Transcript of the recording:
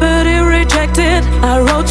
but it rejected. I wrote